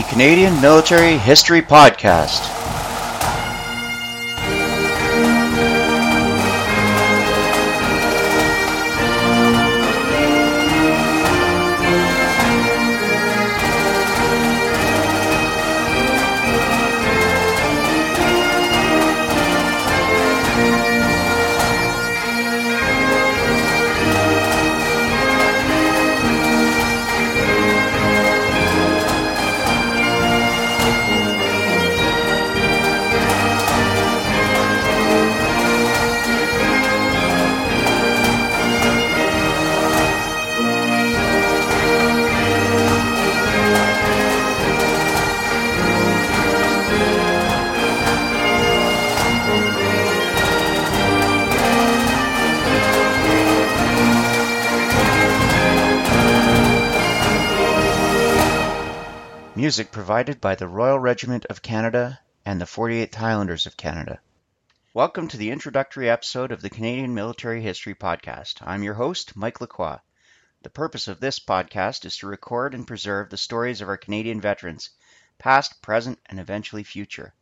the Canadian Military History Podcast. Music provided by the Royal Regiment of Canada and the 48th Highlanders of Canada. Welcome to the introductory episode of the Canadian Military History Podcast. I'm your host, Mike Lacroix. The purpose of this podcast is to record and preserve the stories of our Canadian veterans, past, present, and eventually future.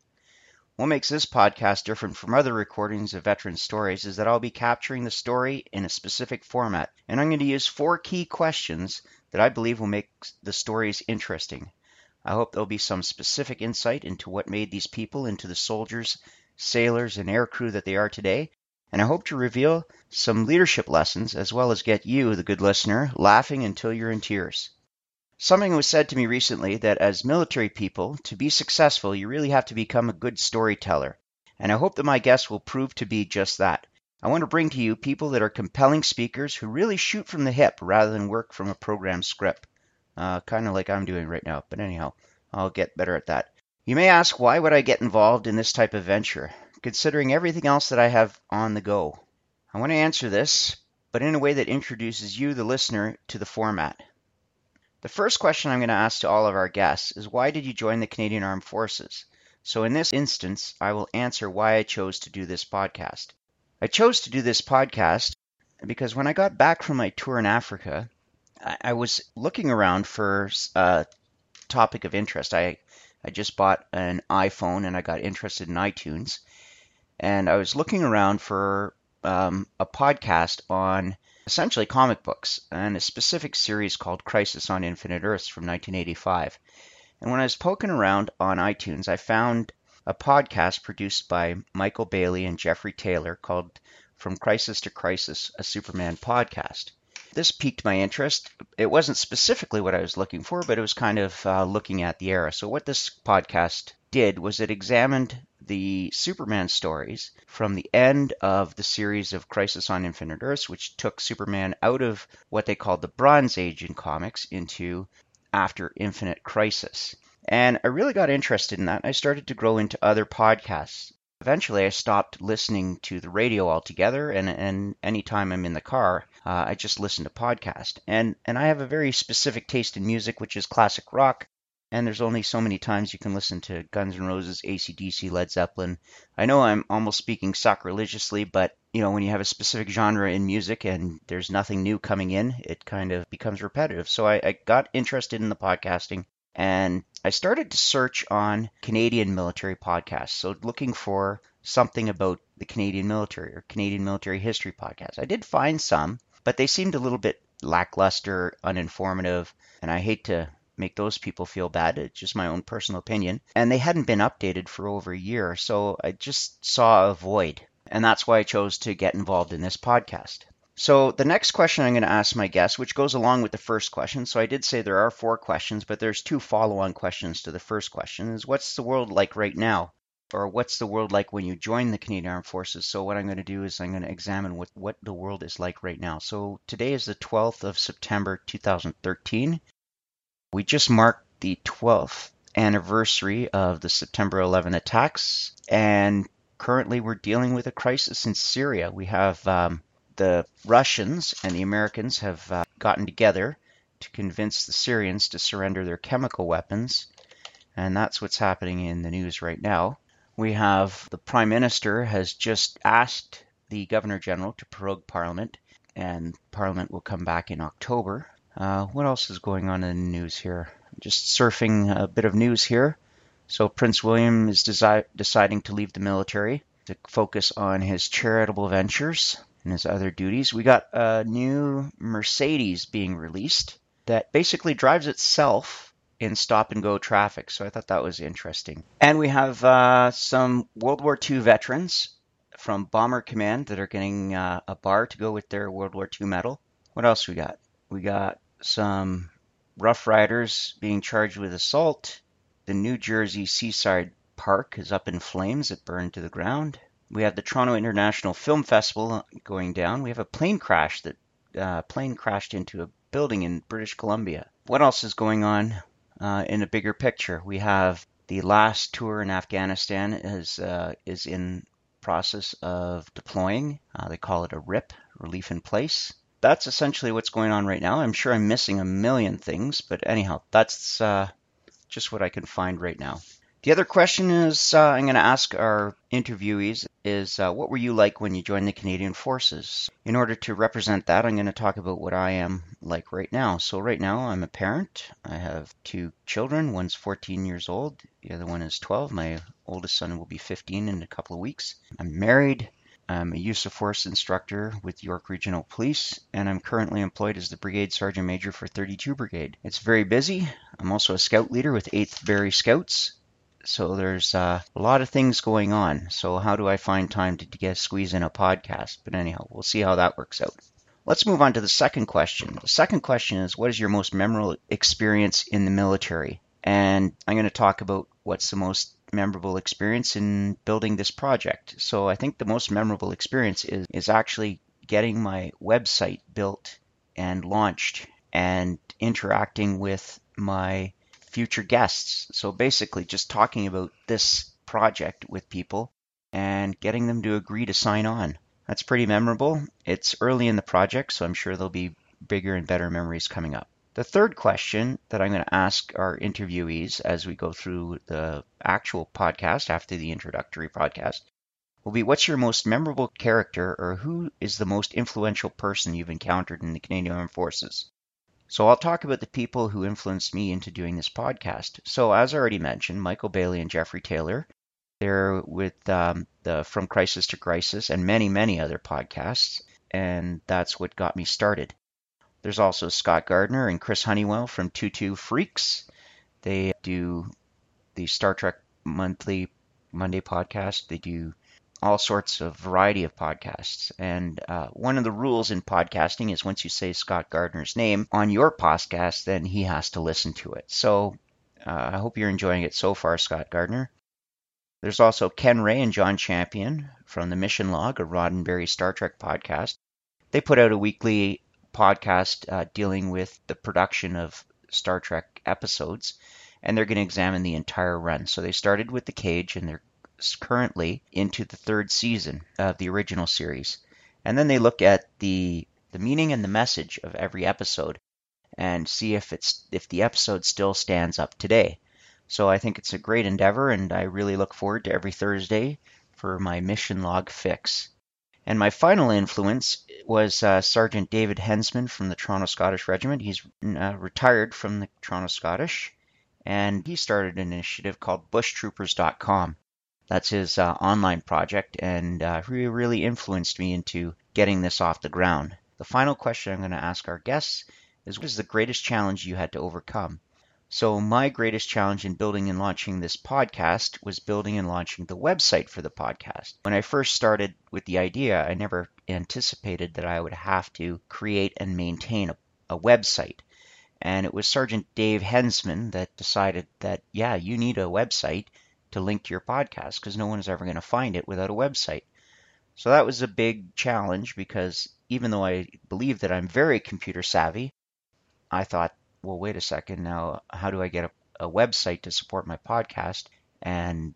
What makes this podcast different from other recordings of veteran stories is that I'll be capturing the story in a specific format, and I'm going to use four key questions that I believe will make the stories interesting. I hope there'll be some specific insight into what made these people into the soldiers, sailors, and aircrew that they are today, and I hope to reveal some leadership lessons as well as get you, the good listener, laughing until you're in tears. Something was said to me recently that as military people, to be successful, you really have to become a good storyteller, and I hope that my guests will prove to be just that. I want to bring to you people that are compelling speakers who really shoot from the hip rather than work from a program script uh, kind of like I'm doing right now. But anyhow, I'll get better at that. You may ask, why would I get involved in this type of venture, considering everything else that I have on the go? I want to answer this, but in a way that introduces you, the listener, to the format. The first question I'm going to ask to all of our guests is why did you join the Canadian Armed Forces? So in this instance, I will answer why I chose to do this podcast. I chose to do this podcast because when I got back from my tour in Africa, I was looking around for a topic of interest. I I just bought an iPhone and I got interested in iTunes, and I was looking around for um, a podcast on essentially comic books and a specific series called Crisis on Infinite Earths from 1985. And when I was poking around on iTunes, I found a podcast produced by Michael Bailey and Jeffrey Taylor called From Crisis to Crisis, a Superman podcast this piqued my interest. It wasn't specifically what I was looking for, but it was kind of uh, looking at the era. So, what this podcast did was it examined the Superman stories from the end of the series of Crisis on Infinite Earths, which took Superman out of what they called the Bronze Age in comics into after Infinite Crisis. And I really got interested in that. I started to grow into other podcasts. Eventually, I stopped listening to the radio altogether, and, and anytime I'm in the car, uh, I just listen to podcast. And and I have a very specific taste in music, which is classic rock. And there's only so many times you can listen to Guns N' Roses, ACDC, Led Zeppelin. I know I'm almost speaking sacrilegiously, but you know when you have a specific genre in music and there's nothing new coming in, it kind of becomes repetitive. So I, I got interested in the podcasting and I started to search on Canadian military podcasts. So looking for something about the Canadian military or Canadian military history podcasts. I did find some, but they seemed a little bit lackluster, uninformative, and I hate to make those people feel bad. It's just my own personal opinion. And they hadn't been updated for over a year, so I just saw a void. And that's why I chose to get involved in this podcast. So the next question I'm going to ask my guest, which goes along with the first question. So I did say there are four questions, but there's two follow-on questions to the first question is what's the world like right now? Or what's the world like when you join the Canadian Armed Forces? So what I'm going to do is I'm going to examine what, what the world is like right now. So today is the 12th of September 2013. We just marked the 12th anniversary of the September 11 attacks, and currently we're dealing with a crisis in Syria. We have um, the Russians and the Americans have uh, gotten together to convince the Syrians to surrender their chemical weapons, and that's what's happening in the news right now. We have the Prime Minister has just asked the Governor General to prorogue Parliament, and Parliament will come back in October. Uh, what else is going on in the news here? just surfing a bit of news here. So Prince William is desi- deciding to leave the military to focus on his charitable ventures and his other duties. We got a new Mercedes being released that basically drives itself in stop and go traffic. So I thought that was interesting. And we have uh, some World War II veterans from Bomber Command that are getting uh, a bar to go with their World War II medal. What else we got? We got some Rough Riders being charged with assault. The New Jersey Seaside Park is up in flames. It burned to the ground. We have the Toronto International Film Festival going down. We have a plane crash that uh, plane crashed into a building in British Columbia. What else is going on uh, in a bigger picture? We have the last tour in Afghanistan is uh, is in process of deploying. Uh, they call it a RIP, relief in place. That's essentially what's going on right now. I'm sure I'm missing a million things, but anyhow, that's uh, just what I can find right now. The other question is uh, I'm going to ask our interviewees is uh, what were you like when you joined the Canadian Forces? In order to represent that, I'm going to talk about what I am like right now. So right now I'm a parent. I have two children. One's 14 years old. The other one is 12. My oldest son will be 15 in a couple of weeks. I'm married. I'm a use of force instructor with York Regional Police, and I'm currently employed as the Brigade Sergeant Major for 32 Brigade. It's very busy. I'm also a scout leader with 8th Barrie Scouts, so there's uh, a lot of things going on. So how do I find time to get squeeze in a podcast? But anyhow, we'll see how that works out. Let's move on to the second question. The second question is what is your most memorable experience in the military? And I'm going to talk about what's the most memorable experience in building this project. So I think the most memorable experience is, is actually getting my website built and launched and interacting with my future guests. So basically, just talking about this project with people and getting them to agree to sign on. That's pretty memorable. It's early in the project, so I'm sure there'll be bigger and better memories coming up. The third question that I'm going to ask our interviewees as we go through the actual podcast after the introductory podcast will be what's your most memorable character or who is the most influential person you've encountered in the Canadian Armed Forces? So I'll talk about the people who influenced me into doing this podcast. So as I already mentioned, Michael Bailey and Jeffrey Taylor, they're with um, the From Crisis to Crisis and many, many other podcasts, and that's what got me started. There's also Scott Gardner and Chris Honeywell from 2 True Freaks. They do the Star Trek Monthly Monday podcast. They do all sorts of variety of podcasts. And uh, one of the rules in podcasting is once you say Scott Gardner's name on your podcast, then he has to listen to it. So uh, I hope you're enjoying it so far, Scott Gardner. There's also Ken Ray and John Champion from the Mission Log, a Roddenberry Star Trek podcast. They put out a weekly podcast uh, dealing with the production of Star Trek episodes, and they're going to examine the entire run. So they started with the cage, and they're currently into the third season of the original series. And then they look at the the meaning and the message of every episode and see if it's if the episode still stands up today. So I think it's a great endeavor and I really look forward to every Thursday for my mission log fix. And my final influence was uh, Sergeant David Hensman from the Toronto Scottish Regiment. He's uh, retired from the Toronto Scottish and he started an initiative called bushtroopers.com. That's his uh, online project, and uh, he really influenced me into getting this off the ground. The final question I'm going to ask our guests is what is the greatest challenge you had to overcome? So, my greatest challenge in building and launching this podcast was building and launching the website for the podcast. When I first started with the idea, I never anticipated that I would have to create and maintain a, a website. And it was Sergeant Dave Hensman that decided that, yeah, you need a website to link to your podcast because no one is ever going to find it without a website. So that was a big challenge because even though I believe that I'm very computer savvy, I thought, well, wait a second, now how do I get a, a website to support my podcast? And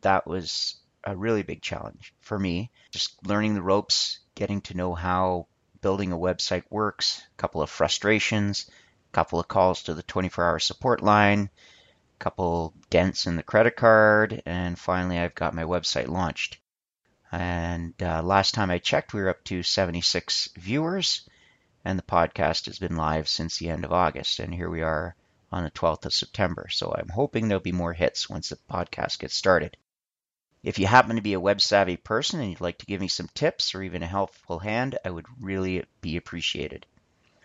that was a really big challenge for me. Just learning the ropes, getting to know how building a website works, a couple of frustrations, a couple of calls to the 24 hour support line, couple dents in the credit card, and finally I've got my website launched. And uh, last time I checked, we were up to 76 viewers, and the podcast has been live since the end of August. And here we are on the 12th of September. So I'm hoping there'll be more hits once the podcast gets started. If you happen to be a web savvy person and you'd like to give me some tips or even a helpful hand, I would really be appreciated.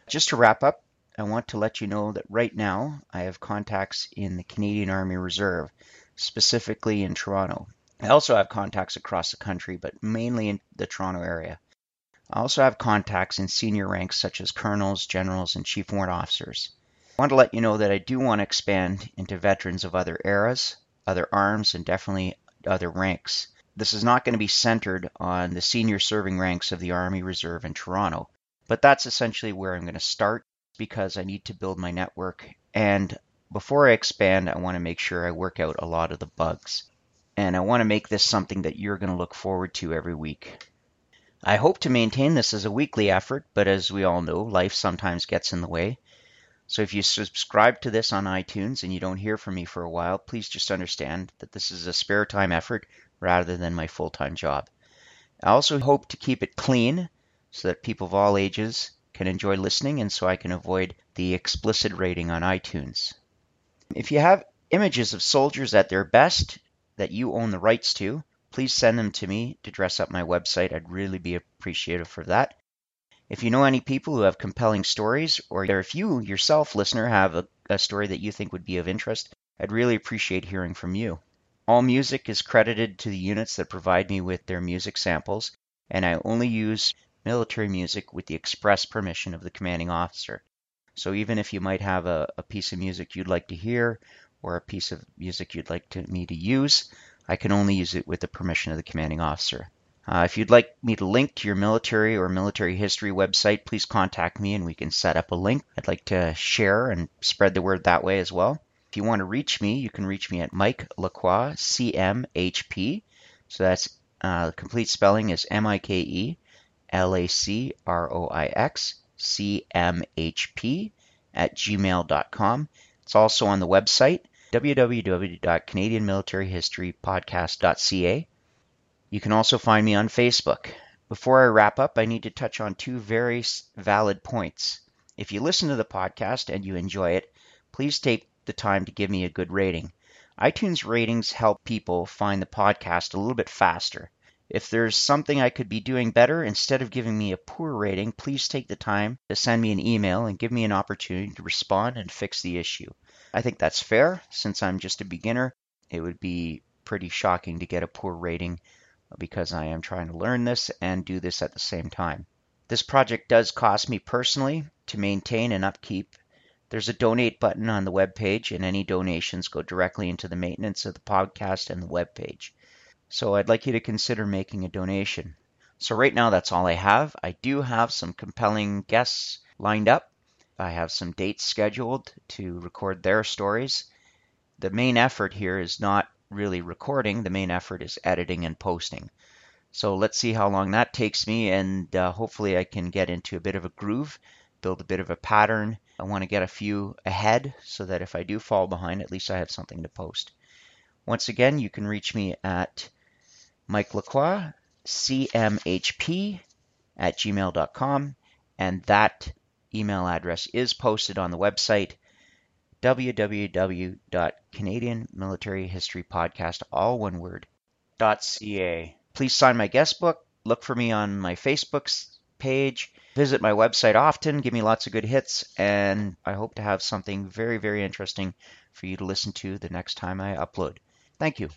Just to wrap up, I want to let you know that right now I have contacts in the Canadian Army Reserve, specifically in Toronto. I also have contacts across the country, but mainly in the Toronto area. I also have contacts in senior ranks such as colonels, generals, and chief warrant officers. I want to let you know that I do want to expand into veterans of other eras, other arms, and definitely other ranks. This is not going to be centered on the senior serving ranks of the Army Reserve in Toronto, but that's essentially where I'm going to start because I need to build my network. And before I expand, I want to make sure I work out a lot of the bugs. And I want to make this something that you're going to look forward to every week. I hope to maintain this as a weekly effort, but as we all know, life sometimes gets in the way. So if you subscribe to this on iTunes and you don't hear from me for a while, please just understand that this is a spare time effort rather than my full time job. I also hope to keep it clean so that people of all ages can enjoy listening and so I can avoid the explicit rating on iTunes. If you have images of soldiers at their best that you own the rights to, please send them to me to dress up my website. I'd really be appreciative for that. If you know any people who have compelling stories, or if you yourself, listener, have a, a story that you think would be of interest, I'd really appreciate hearing from you. All music is credited to the units that provide me with their music samples, and I only use military music with the express permission of the commanding officer. So even if you might have a, a piece of music you'd like to hear or a piece of music you'd like to, me to use, I can only use it with the permission of the commanding officer. Uh, if you'd like me to link to your military or military history website, please contact me and we can set up a link. I'd like to share and spread the word that way as well. If you want to reach me, you can reach me at Mike Lacroix, CMHP. So that's uh, complete spelling is M I K E L A C R O I X C M H P at gmail.com. It's also on the website www.canadianmilitaryhistorypodcast.ca. You can also find me on Facebook. Before I wrap up, I need to touch on two very valid points. If you listen to the podcast and you enjoy it, please take the time to give me a good rating. iTunes ratings help people find the podcast a little bit faster. If there's something I could be doing better, instead of giving me a poor rating, please take the time to send me an email and give me an opportunity to respond and fix the issue. I think that's fair. Since I'm just a beginner, it would be pretty shocking to get a poor rating because I am trying to learn this and do this at the same time. This project does cost me personally to maintain and upkeep. There's a donate button on the web page, and any donations go directly into the maintenance of the podcast and the web page. So I'd like you to consider making a donation. So right now that's all I have. I do have some compelling guests lined up. I have some dates scheduled to record their stories. The main effort here is not really recording, the main effort is editing and posting. So let's see how long that takes me, and uh, hopefully I can get into a bit of a groove, build a bit of a pattern. I want to get a few ahead so that if I do fall behind, at least I have something to post. Once again, you can reach me at Mike Lacroix, cmhp at gmail.com, and that email address is posted on the website www.canadianmilitaryhistorypodcast, all one word, .ca. Please sign my guest book. Look for me on my Facebook page. Visit my website often. Give me lots of good hits. And I hope to have something very, very interesting for you to listen to the next time I upload. Thank you.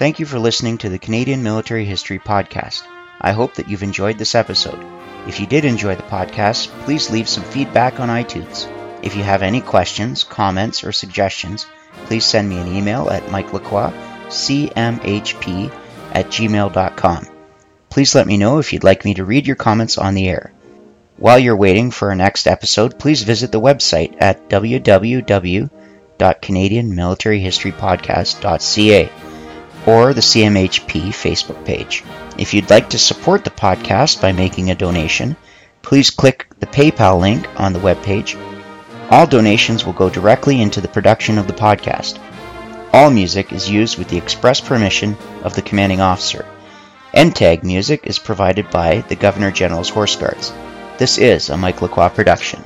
Thank you for listening to the Canadian Military History Podcast. I hope that you've enjoyed this episode. If you did enjoy the podcast, please leave some feedback on iTunes. If you have any questions, comments, or suggestions, please send me an email at mikelacroix, cmhp at gmail.com. Please let me know if you'd like me to read your comments on the air. While you're waiting for our next episode, please visit the website at www.canadianmilitaryhistorypodcast.ca or the CMHP Facebook page. If you'd like to support the podcast by making a donation, please click the PayPal link on the webpage. All donations will go directly into the production of the podcast. All music is used with the express permission of the commanding officer. NTAG music is provided by the Governor General's Horse Guards. This is a Mike Lacroix production.